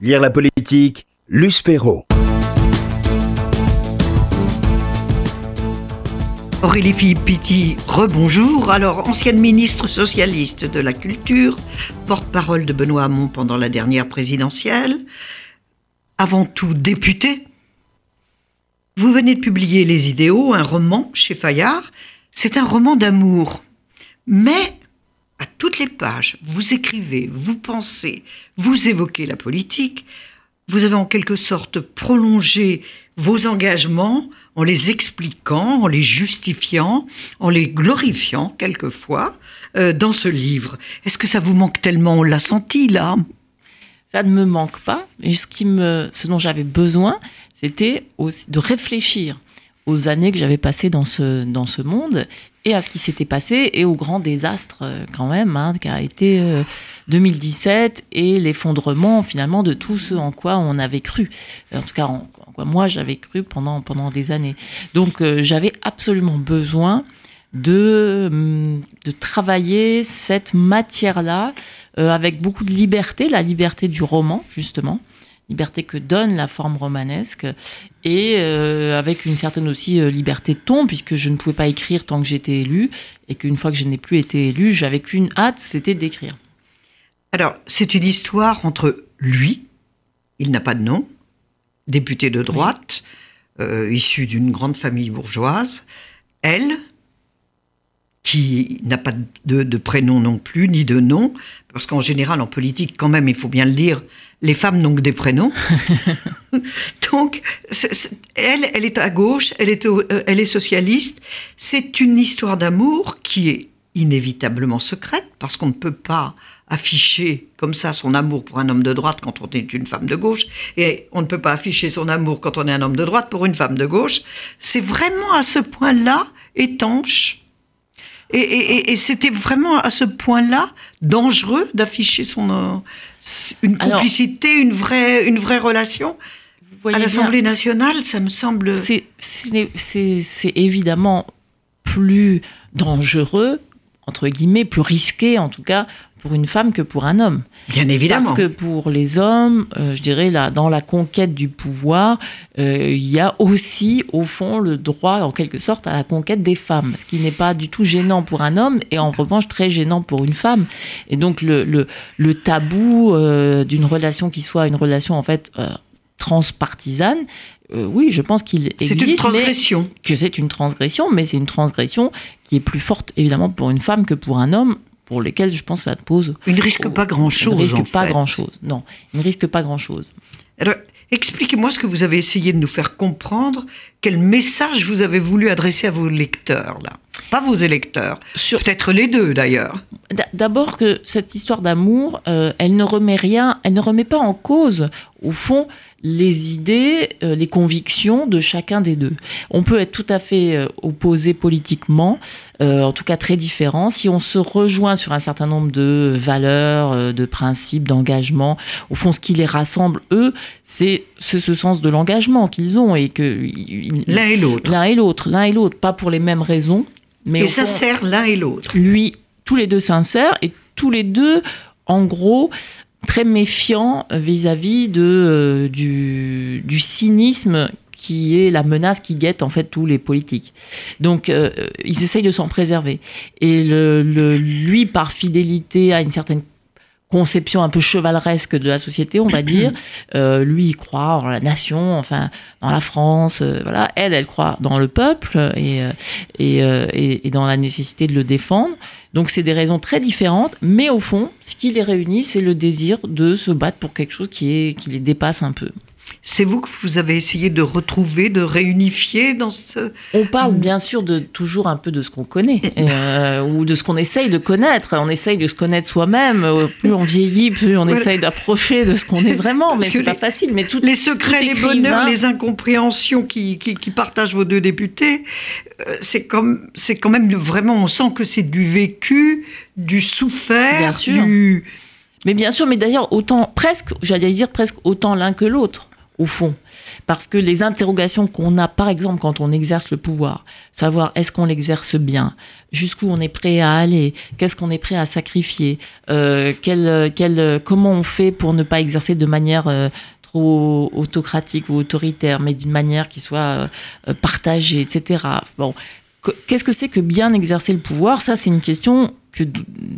Lire la politique, Luce Perrault. Aurélie Philippe rebonjour. Alors, ancienne ministre socialiste de la Culture, porte-parole de Benoît Hamon pendant la dernière présidentielle, avant tout députée. Vous venez de publier Les Idéaux, un roman chez Fayard. C'est un roman d'amour. Mais, à toutes les pages, vous écrivez, vous pensez, vous évoquez la politique. Vous avez en quelque sorte prolongé vos engagements en les expliquant, en les justifiant, en les glorifiant quelquefois euh, dans ce livre. Est-ce que ça vous manque tellement? On l'a senti là? Ça ne me manque pas. Et ce, qui me, ce dont j'avais besoin, c'était de réfléchir aux années que j'avais passées dans ce, dans ce monde et à ce qui s'était passé et au grand désastre euh, quand même hein, qui a été 2017 euh, et l'effondrement finalement de tout ce en quoi on avait cru. En tout cas, en, quoi moi j'avais cru pendant, pendant des années. Donc euh, j'avais absolument besoin de, hum, de travailler cette matière-là avec beaucoup de liberté, la liberté du roman justement liberté que donne la forme romanesque, et euh, avec une certaine aussi euh, liberté de ton, puisque je ne pouvais pas écrire tant que j'étais élu, et qu'une fois que je n'ai plus été élu, j'avais qu'une hâte, c'était d'écrire. Alors, c'est une histoire entre lui, il n'a pas de nom, député de droite, euh, issu d'une grande famille bourgeoise, elle, qui n'a pas de, de, prénom non plus, ni de nom, parce qu'en général, en politique, quand même, il faut bien le dire, les femmes n'ont que des prénoms. Donc, elle, elle est à gauche, elle est, euh, elle est socialiste. C'est une histoire d'amour qui est inévitablement secrète, parce qu'on ne peut pas afficher comme ça son amour pour un homme de droite quand on est une femme de gauche, et on ne peut pas afficher son amour quand on est un homme de droite pour une femme de gauche. C'est vraiment à ce point-là étanche. Et, et c'était vraiment à ce point-là dangereux d'afficher son, une complicité, une, vraie, une vraie relation à l'Assemblée nationale, ça me semble... C'est évidemment plus dangereux, entre guillemets, plus risqué en tout cas, pour une femme que pour un homme. Bien évidemment. Parce que pour les hommes, euh, je dirais, là, dans la conquête du pouvoir, euh, il y a aussi, au fond, le droit, en quelque sorte, à la conquête des femmes. Ce qui n'est pas du tout gênant pour un homme et en revanche très gênant pour une femme. Et donc, le, le, le tabou euh, d'une relation qui soit une relation, en fait, transpartisane, oui, je pense qu'il existe. C'est une transgression. Que c'est une transgression, mais c'est une transgression qui est plus forte, évidemment, pour une femme que pour un homme, pour lesquels je pense que ça pose. Il ne risque pas grand-chose. Il ne risque pas grand-chose. Non, il ne risque pas grand-chose. Alors, expliquez-moi ce que vous avez essayé de nous faire comprendre. Quel message vous avez voulu adresser à vos lecteurs, là? Pas vos électeurs. Sur... Peut-être les deux, d'ailleurs. D'abord que cette histoire d'amour, euh, elle ne remet rien, elle ne remet pas en cause, au fond, les idées, euh, les convictions de chacun des deux. On peut être tout à fait euh, opposé politiquement, euh, en tout cas très différent. Si on se rejoint sur un certain nombre de valeurs, de principes, d'engagement, au fond, ce qui les rassemble, eux, c'est ce, sens de l'engagement qu'ils ont et que l'un et l'autre, l'un et l'autre, l'un et l'autre, pas pour les mêmes raisons, mais et sincères l'un et l'autre. Lui, tous les deux sincères et tous les deux, en gros, très méfiant vis-à-vis de, euh, du, du, cynisme qui est la menace qui guette en fait tous les politiques. Donc euh, ils essayent de s'en préserver. Et le, lui, par fidélité à une certaine conception un peu chevaleresque de la société, on va dire. Euh, lui, il croit en la nation, enfin, dans la France, voilà. Elle, elle croit dans le peuple et, et, et, dans la nécessité de le défendre. Donc c'est des raisons très différentes, mais au fond, ce qui les réunit, c'est le désir de se battre pour quelque chose qui, est, qui les dépasse un peu. C'est vous que vous avez essayé de retrouver, de réunifier dans ce... On parle bien sûr de toujours un peu de ce qu'on connaît, euh, ou de ce qu'on essaye de connaître. On essaye de se connaître soi-même. Euh, plus on vieillit, plus on essaye d'approcher de ce qu'on est vraiment. Mais c'est pas facile. Mais les secrets, les bonheurs, les incompréhensions qui, qui, partagent vos deux députés, euh, c'est comme, c'est quand même vraiment, on sent que c'est du vécu, du souffert, du... Mais bien sûr, mais d'ailleurs, autant, presque, j'allais dire presque autant l'un que l'autre au fond. Parce que les interrogations qu'on a, par exemple, quand on exerce le pouvoir, savoir est-ce qu'on l'exerce bien, jusqu'où on est prêt à aller, qu'est-ce qu'on est prêt à sacrifier, euh, quel, comment on fait pour ne pas exercer de manière euh, trop autocratique ou autoritaire, mais d'une manière qui soit euh, partagée, etc. Bon, qu'est-ce que c'est que bien exercer le pouvoir? Ça, c'est une question que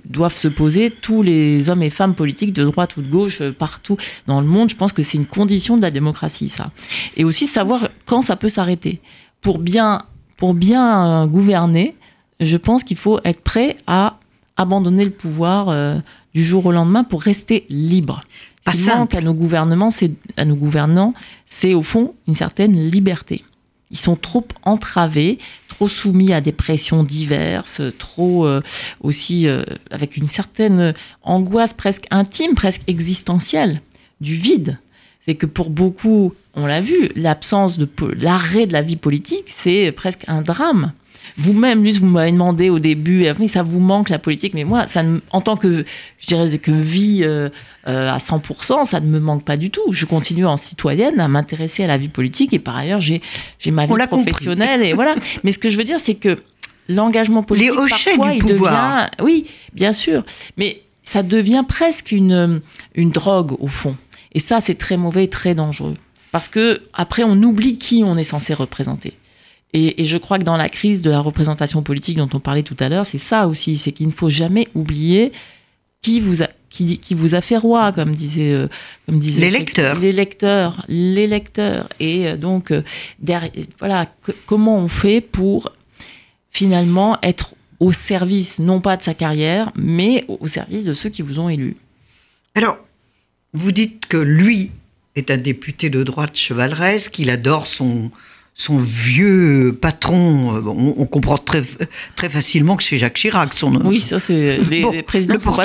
doivent se poser tous les hommes et femmes politiques de droite ou de gauche euh, partout dans le monde. Je pense que c'est une condition de la démocratie, ça. Et aussi savoir quand ça peut s'arrêter. Pour bien, pour bien euh, gouverner, je pense qu'il faut être prêt à abandonner le pouvoir euh, du jour au lendemain pour rester libre. Qui manque à nos gouvernements, c'est à nos gouvernants, c'est au fond une certaine liberté. Ils sont trop entravés, trop soumis à des pressions diverses, trop euh, aussi euh, avec une certaine angoisse presque intime, presque existentielle du vide. C'est que pour beaucoup, on l'a vu, l'absence de l'arrêt de la vie politique, c'est presque un drame. Vous-même, Luce, vous m'avez demandé au début, ça vous manque la politique, mais moi, ça en tant que, je dirais, que vie euh, euh, à 100%, ça ne me manque pas du tout. Je continue en citoyenne à m'intéresser à la vie politique et par ailleurs, j'ai ma vie professionnelle et voilà. Mais ce que je veux dire, c'est que l'engagement politique, parfois, il devient, oui, bien sûr, mais ça devient presque une, une drogue au fond. Et ça, c'est très mauvais, très dangereux. Parce que après, on oublie qui on est censé représenter. Et, je crois que dans la crise de la représentation politique dont on parlait tout à l'heure, c'est ça aussi, c'est qu'il ne faut jamais oublier qui vous a, qui, qui vous a fait roi, comme disait, euh, comme disait les lecteurs, les lecteurs, les lecteurs. Et euh, donc, euh, derrière, voilà, comment on fait pour finalement être au service, non pas de sa carrière, mais au service de ceux qui vous ont élu. Alors, vous dites que lui est un député de droite chevaleresque, qu'il adore son, son vieux patron, euh, on, comprend très, très facilement que c'est Jacques Chirac, son. Oui, ça c'est les, présidents ne sont pas,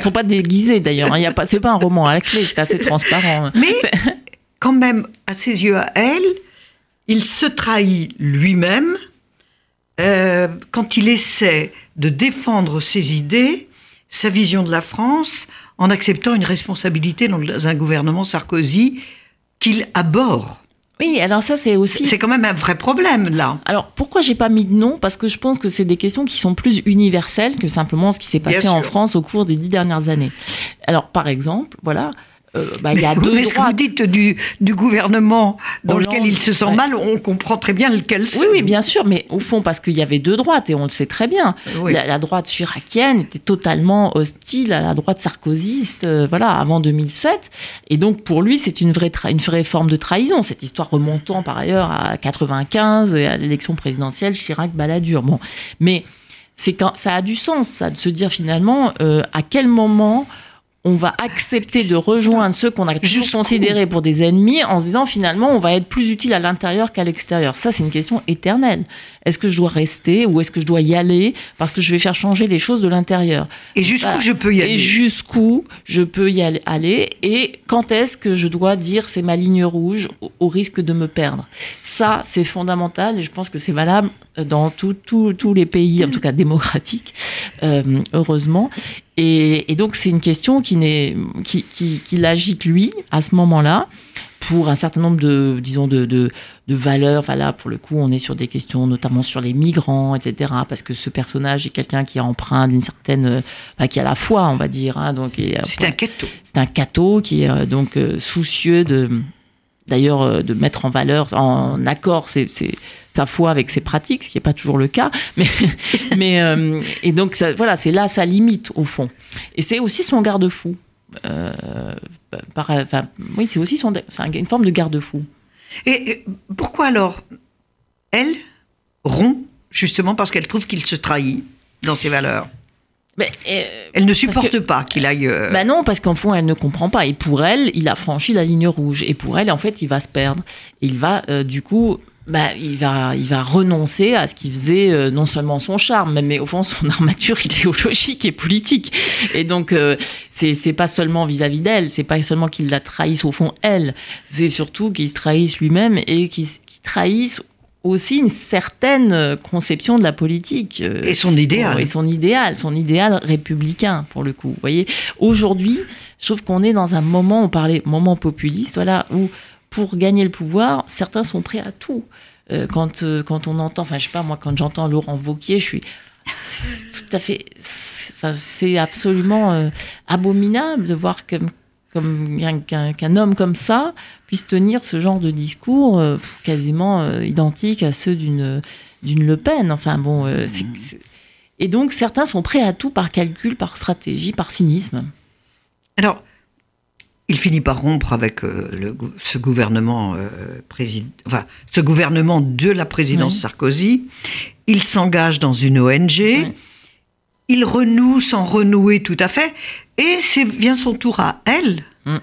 sont pas déguisés d'ailleurs. Hein. Il y a pas, c'est pas un roman à la clé, c'est assez transparent. Mais quand même, à ses yeux, à elle, il se trahit lui-même euh, quand il essaie de défendre ses idées, sa vision de la France, en acceptant une responsabilité dans un gouvernement Sarkozy qu'il aborde. Oui, alors ça c'est aussi. C'est quand même un vrai problème là. Alors pourquoi j'ai pas mis de nom? Parce que je pense que c'est des questions qui sont plus universelles que simplement ce qui s'est passé en France au cours des dix dernières années. Alors par exemple, voilà, euh, bah, il y a deux mais ce que vous dites du, du gouvernement dans lequel il se sent mal, on comprend très bien lequel c'est. Oui, oui, bien sûr, mais au fond, parce qu'il y avait deux droites, et on le sait très bien. La, droite chiracienne était totalement hostile à la droite sarkozyste, euh, voilà, avant 2007. Et donc, pour lui, c'est une vraie, une vraie forme de trahison. Cette histoire remontant, par ailleurs, à 95 et à l'élection présidentielle Chirac-Balladur. Bon, mais c'est quand ça a du sens, ça, de se dire finalement euh, à quel moment on va accepter de rejoindre ceux qu'on a toujours considérés pour des ennemis en se disant finalement on va être plus utile à l'intérieur qu'à l'extérieur. Ça, c'est une question éternelle. Est-ce que je dois rester ou est-ce que je dois y aller parce que je vais faire changer les choses de l'intérieur? Et jusqu'où je peux y aller? Et jusqu'où je peux y aller? Et quand est-ce que je dois dire c'est ma ligne rouge au, risque de me perdre? Ça, c'est fondamental et je pense que c'est valable dans tous les pays, en tout cas démocratiques, euh, heureusement. Et, donc c'est une question qui, qui, qui, qui l'agite lui à ce moment-là pour un certain nombre de, disons, de, de, de, valeurs. Enfin là, pour le coup, on est sur des questions notamment sur les migrants, etc. Parce que ce personnage est quelqu'un qui a empreint d'une certaine, enfin, qui a la foi, on va dire. Hein, donc c'est un cateau. C'est un cateau qui est euh, donc euh, soucieux de, d'ailleurs, euh, de mettre en valeur, en accord, c'est sa foi avec ses pratiques, ce qui n'est pas toujours le cas. Mais, mais et donc ça, voilà, c'est là sa limite au fond. Et c'est aussi son garde-fou. Euh, oui, c'est aussi son, une forme de garde-fou. Et pourquoi alors elle rompt justement parce qu'elle trouve qu'il se trahit dans ses valeurs? Mais, euh, elle ne supporte pas qu'il aille. Euh, bah non, parce qu'en fond, elle ne comprend pas. Et pour elle, il a franchi la ligne rouge. Et pour elle, en fait, il va se perdre. il va, du coup, bah, il, va, il va renoncer à ce qui faisait euh, non seulement son charme, mais au fond son armature idéologique et politique. Et donc, euh, c'est pas seulement vis-à-vis d'elle, c'est pas seulement qu'il la trahisse au fond elle, c'est surtout qu'il se trahisse lui-même et qu'il trahisse aussi une certaine conception de la politique. Euh, et son idéal. Et son idéal, son idéal républicain, pour le coup. Vous voyez, aujourd'hui, je trouve qu'on est dans un moment, on parlait moment populiste, voilà, où pour gagner le pouvoir, certains sont prêts à tout. Euh, quand, euh, quand on entend, enfin, je sais pas, moi, quand j'entends Laurent Vauquier, je suis tout à fait. C'est absolument euh, abominable de voir comme, comme qu'un homme comme ça puisse tenir ce genre de discours quasiment identique à ceux d'une d'une Le Pen. Enfin bon, c'est et donc certains sont prêts à tout par calcul, par stratégie, par cynisme. Alors, il finit par rompre avec euh, le, ce gouvernement euh, enfin, ce gouvernement de la présidence Sarkozy. Il s'engage dans une ONG. Il renoue sans renouer tout à fait. Et c'est vient son tour à elle, mm.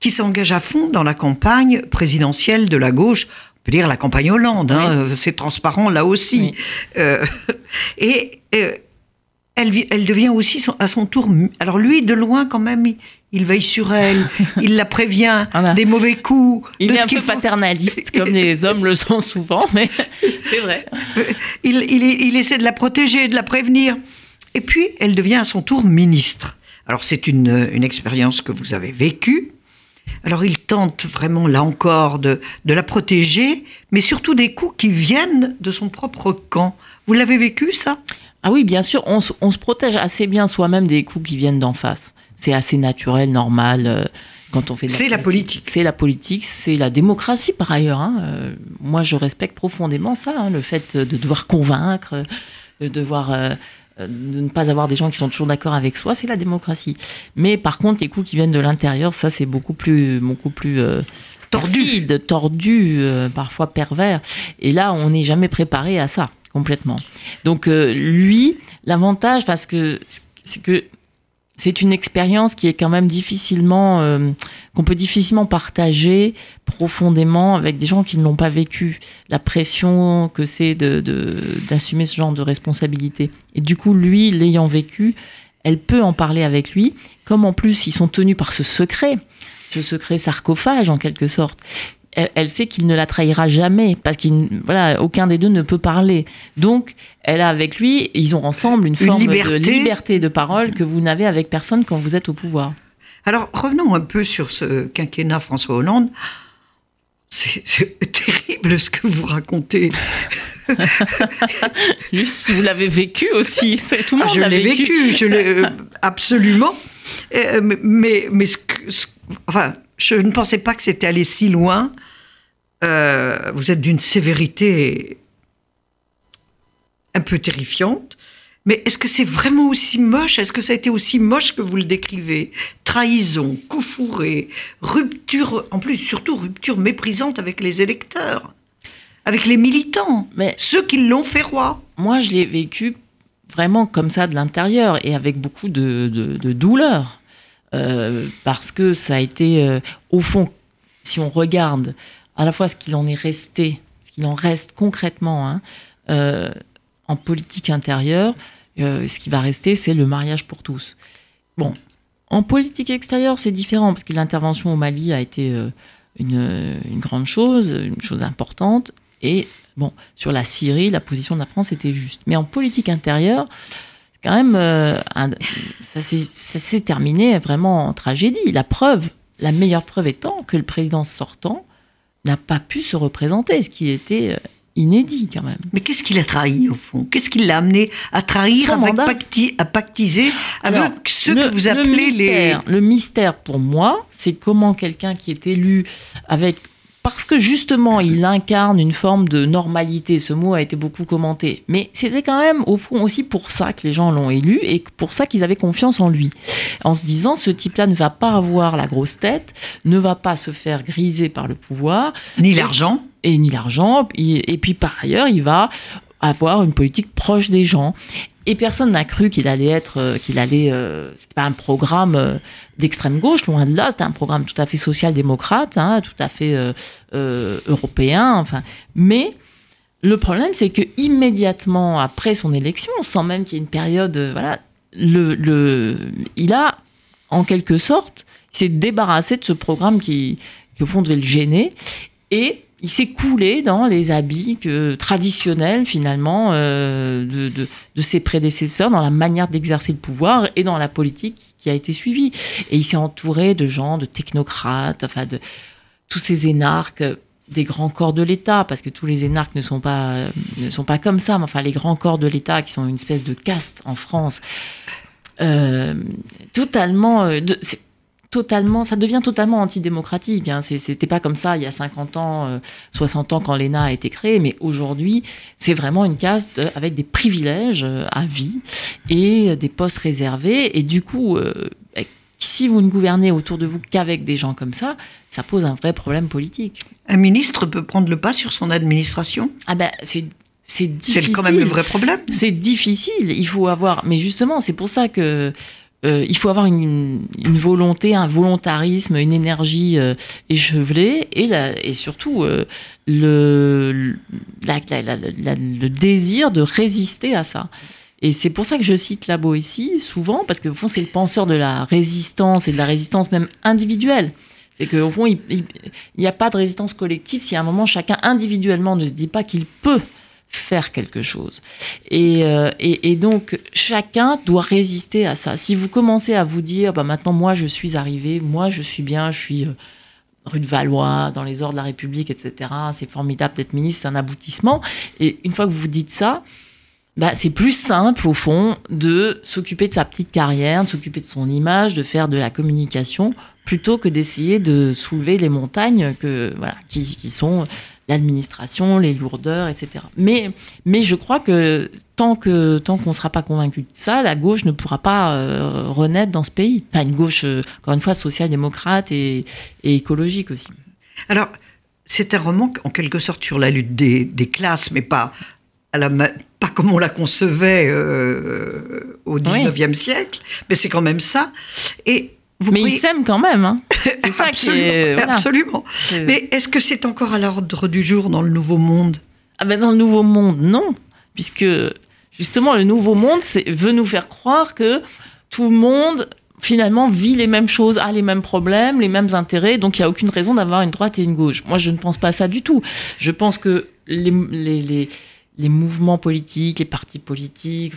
qui s'engage à fond dans la campagne présidentielle de la gauche. On peut dire la campagne Hollande, hein, c'est transparent là aussi. Euh, et elle, elle, devient aussi à son tour. Alors lui, de loin quand même, il veille sur elle, il la prévient des mauvais coups. Il est un peu paternaliste, comme les hommes le sont souvent, mais c'est vrai. Il, il, essaie de la protéger, de la prévenir. Et puis, elle devient à son tour ministre. Alors, c'est une, une expérience que vous avez vécue. Alors, il tente vraiment, là encore, de, de la protéger, mais surtout des coups qui viennent de son propre camp. Vous l'avez vécu, ça? Ah oui, bien sûr. On, on se protège assez bien soi-même des coups qui viennent d'en face c'est assez naturel, normal. Euh, quand on fait c'est la politique. C'est la politique, c'est la démocratie par ailleurs. Hein. Euh, moi, je respecte profondément ça, hein, le fait de devoir convaincre, de devoir euh, de ne pas avoir des gens qui sont toujours d'accord avec soi, c'est la démocratie. Mais par contre, les coups qui viennent de l'intérieur, ça, c'est beaucoup plus, beaucoup plus tordu, tordu, parfois pervers. Et là, on n'est jamais préparé à ça complètement. Donc lui, l'avantage, parce que c'est que c'est une expérience qui est quand même difficilement, euh, qu'on peut difficilement partager profondément avec des gens qui ne l'ont pas vécu. La pression que c'est d'assumer ce genre de responsabilité. Et du coup, lui, l'ayant vécu, elle peut en parler avec lui. Comme en plus, ils sont tenus par ce secret, ce secret sarcophage en quelque sorte elle, sait qu'il ne la trahira jamais parce qu'il voilà aucun des deux ne peut parler. Donc elle a avec lui, ils ont ensemble une forme de liberté de parole que vous n'avez avec personne quand vous êtes au pouvoir. Alors revenons un peu sur ce quinquennat François Hollande. C'est terrible ce que vous racontez. Luce, vous l'avez vécu aussi. Tout le ah, monde je l'ai vécu. je l'ai euh, absolument. Euh, mais, mais enfin, je ne pensais pas que c'était allé si loin. Euh, vous êtes d'une sévérité un peu terrifiante. Mais est-ce que c'est vraiment aussi moche? Est-ce que ça a été aussi moche que vous le décrivez? Trahison, coup fourré, rupture, en plus surtout rupture méprisante avec les électeurs, avec les militants, Mais ceux qui l'ont fait roi. Moi, je l'ai vécu vraiment comme ça de l'intérieur et avec beaucoup de, de douleur. Euh, parce que ça a été, euh, au fond, si on regarde à la fois ce qu'il en est resté, ce qu'il en reste concrètement hein, euh, en politique intérieure, ce qui va rester, c'est le mariage pour tous. Bon, en politique extérieure, c'est différent parce que l'intervention au Mali a été une, une, grande chose, une chose importante. Et bon, sur la Syrie, la position de la France était juste. Mais en politique intérieure, quand même, euh, ça s'est terminé vraiment en tragédie. La preuve, la meilleure preuve étant que le président sortant n'a pas pu se représenter, ce qui était euh, inédit quand même. Mais qu'est-ce qu'il a trahi au fond? Qu'est-ce qui l'a amené à trahir, à pactiser avec ceux que vous appelez le mystère, les... Le mystère pour moi, c'est comment quelqu'un qui est élu avec parce que justement, il incarne une forme de normalité. Ce mot a été beaucoup commenté. Mais c'était quand même, au fond, aussi pour ça que les gens l'ont élu et pour ça qu'ils avaient confiance en lui. En se disant, ce type-là ne va pas avoir la grosse tête, ne va pas se faire griser par le pouvoir. Ni l'argent. Et ni l'argent. Et puis, par ailleurs, il va avoir une politique proche des gens. Et personne n'a cru qu'il allait être, euh, qu'il allait. Euh, c'était pas un programme euh, d'extrême gauche, loin de là. C'était un programme tout à fait social-démocrate, hein, tout à fait européen. Enfin, mais le problème, c'est que immédiatement après son élection, sans même qu'il y ait une période, voilà, le, le, il a, en quelque sorte, s'est débarrassé de ce programme qui, qui au fond devait le gêner et il s'est coulé dans les habits traditionnels finalement euh, de, ses prédécesseurs, dans la manière d'exercer le pouvoir et dans la politique qui a été suivie. Et il s'est entouré de gens, de technocrates, enfin de tous ces énarques des grands corps de l'État, parce que tous les énarques ne sont pas, euh, ne sont pas comme ça, mais enfin les grands corps de l'État qui sont une espèce de caste en France, euh, totalement, euh, totalement, ça devient totalement antidémocratique. Hein. C'était pas comme ça il y a 50 ans, 60 ans quand l'ENA a été créé, mais aujourd'hui, c'est vraiment une caste avec des privilèges à vie et des postes réservés. Et du coup, si vous ne gouvernez autour de vous qu'avec des gens comme ça, ça pose un vrai problème politique. Un ministre peut prendre le pas sur son administration? Ah ben, c'est c'est difficile. C'est quand même le vrai problème. C'est difficile. Il faut avoir, mais justement, c'est pour ça que euh, il faut avoir une, volonté, un volontarisme, une énergie euh, échevelée et, et surtout euh, le, le désir de résister à ça. Et c'est pour ça que je cite la Boétie souvent, parce qu'au fond, c'est le penseur de la résistance et de la résistance même individuelle. C'est qu'au fond, il n'y a pas de résistance collective si à un moment, chacun individuellement ne se dit pas qu'il peut faire quelque chose. Et, euh, et, et, donc, chacun doit résister à ça. Si vous commencez à vous dire, bah, maintenant, moi, je suis arrivé, moi, je suis bien, je suis euh, rue de Valois, dans les ordres de la République, etc., c'est formidable d'être ministre, c'est un aboutissement. Et une fois que vous dites ça, bah, c'est plus simple au fond de s'occuper de sa petite carrière, de s'occuper de son image, de faire de la communication, plutôt que d'essayer de soulever les montagnes que, voilà, qui, qui sont l'administration, les lourdeurs, etc. Mais, mais je crois que tant que tant qu'on ne sera pas convaincu de ça, la gauche ne pourra pas euh, renaître dans ce pays. Pas une gauche, euh, encore une fois, social-démocrate et, et, écologique aussi. Alors, c'est un roman en quelque sorte sur la lutte des, des classes, mais pas pas comme on la concevait euh, au 19e siècle, mais c'est quand même ça. Et mais ils s'aiment quand même. Hein. C'est ça qui est. Absolument. Mais est-ce que c'est encore à l'ordre du jour dans le Nouveau Monde? Ah ben Dans le Nouveau Monde, non. Puisque justement, le Nouveau Monde veut nous faire croire que tout le monde finalement vit les mêmes choses, a les mêmes problèmes, les mêmes intérêts, donc il n'y a aucune raison d'avoir une droite et une gauche. Moi, je ne pense pas ça du tout. Je pense que les, les les mouvements politiques, les partis politiques,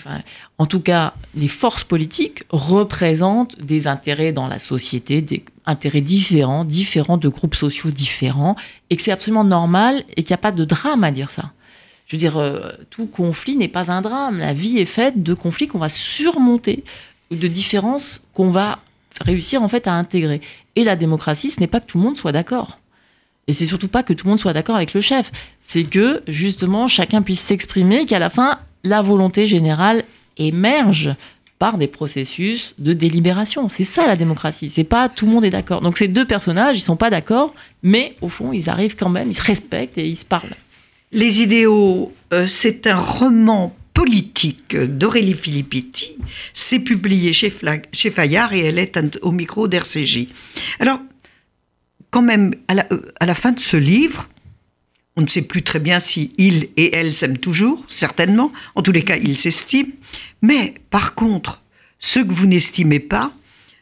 en tout cas les forces politiques représentent des intérêts dans la société, des intérêts différents, différents de groupes sociaux différents, et que c'est absolument normal et qu'il n'y a pas de drame à dire ça. Je veux dire, euh, tout conflit n'est pas un drame. La vie est faite de conflits qu'on va surmonter, de différences qu'on va réussir en fait à intégrer. Et la démocratie, ce n'est pas que tout le monde soit d'accord. Et c'est surtout pas que tout le monde soit d'accord avec le chef. C'est que, justement, chacun puisse s'exprimer, qu'à la fin, la volonté générale émerge par des processus de délibération. C'est ça la démocratie. C'est pas tout le monde est d'accord. Donc ces deux personnages, ils sont pas d'accord, mais au fond, ils arrivent quand même, ils se respectent et ils se parlent. Les idéaux, euh, c'est un roman politique d'Aurélie Filippetti. C'est publié chez, chez Fayard et elle est au micro d'RCJ. Alors, quand même, euh, à la, fin de ce livre, on ne sait plus très bien si il et elle s'aiment toujours, certainement. En tous les cas, ils s'estiment. Mais par contre, ceux que vous n'estimez pas,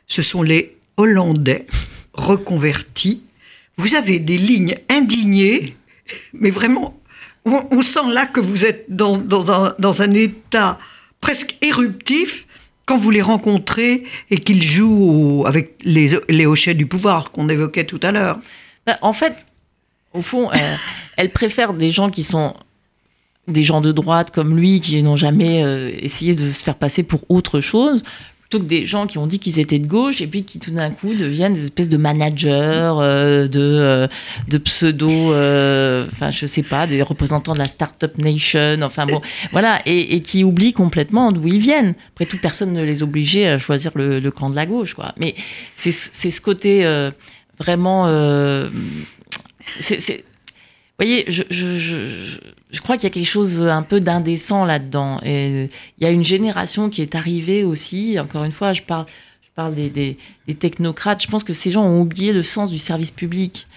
ce sont les Hollandais reconvertis. Vous avez des lignes indignées, mais vraiment, on, sent là que vous êtes dans, un, dans un état presque éruptif quand vous les rencontrez et qu'ils jouent avec les, les hochets du pouvoir qu'on évoquait tout à l'heure. Bah, En fait, au fond, euh, elle préfère des gens qui sont des gens de droite comme lui, qui n'ont jamais euh, essayé de se faire passer pour autre chose, que des gens qui ont dit qu'ils étaient de gauche et puis qui tout d'un coup deviennent des espèces de managers, euh, de, euh, de pseudo, euh, enfin je sais pas, des représentants de la Startup Nation, enfin bon, voilà, et, qui oublient complètement d'où ils viennent. Après tout, personne ne les obligeait à choisir le, camp de la gauche, quoi. Mais c'est ce côté vraiment... c'est vous voyez, je, je, je, je crois qu'il y a quelque chose un peu d'indécent là-dedans. Et il y a une génération qui est arrivée aussi, encore une fois, je parle, je parle des, des, des technocrates, je pense que ces gens ont oublié le sens du service public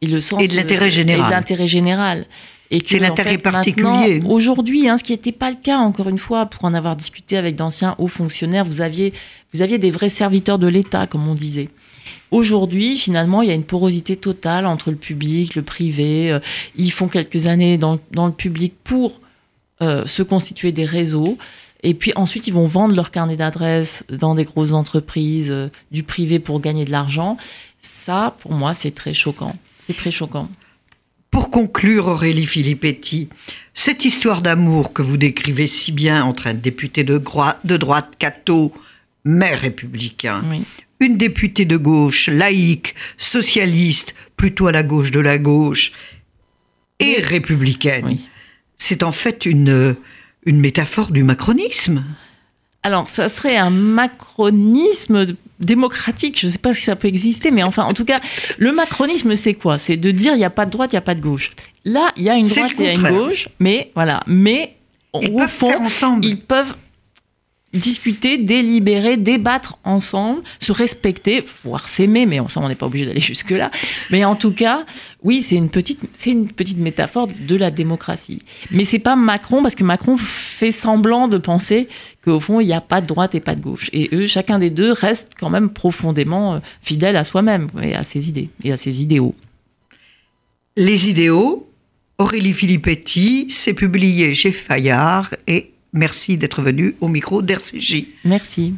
et le sens et de l'intérêt général. Et de l'intérêt général. C'est l'intérêt particulier. Aujourd'hui, hein, ce qui n'était pas le cas, encore une fois, pour en avoir discuté avec d'anciens hauts fonctionnaires, vous aviez, vous aviez des vrais serviteurs de l'État, comme on disait. Aujourd'hui, finalement, il y a une porosité totale entre le public, le privé. Euh, ils font quelques années dans, le public pour euh, se constituer des réseaux. Et puis ensuite, ils vont vendre leur carnet d'adresses dans des grosses entreprises, euh, du privé pour gagner de l'argent. Ça, pour moi, c'est très choquant. C'est très choquant. Pour conclure, Aurélie Filippetti, cette histoire d'amour que vous décrivez si bien entre un député de, de droite catho, mais républicain, Oui. Une députée de gauche, laïque, socialiste, plutôt à la gauche de la gauche, et républicaine, Oui. c'est en fait une, une métaphore du macronisme. Alors, ça serait un macronisme démocratique. Je ne sais pas si ça peut exister, mais enfin, en tout cas, le macronisme, c'est quoi? C'est de dire il n'y a pas de droite, il n'y a pas de gauche. Là, il y a une droite et il y a une gauche, mais voilà. Mais Ils au peuvent fond, faire ensemble. ils peuvent discuter, délibérer, débattre ensemble, se respecter, voire s'aimer, mais on n'est pas obligé d'aller jusque-là. Mais en tout cas, oui, c'est une petite, c'est une petite métaphore de la démocratie. Mais c'est pas Macron, parce que Macron fait semblant de penser qu'au fond, il n'y a pas de droite et pas de gauche. Et eux, chacun des deux reste quand même profondément euh, fidèle à soi-même et à ses idées et à ses idéaux. Les idéaux, Aurélie Filippetti, c'est publié chez Fayard et merci d'être venu au micro d'RCJ. Merci.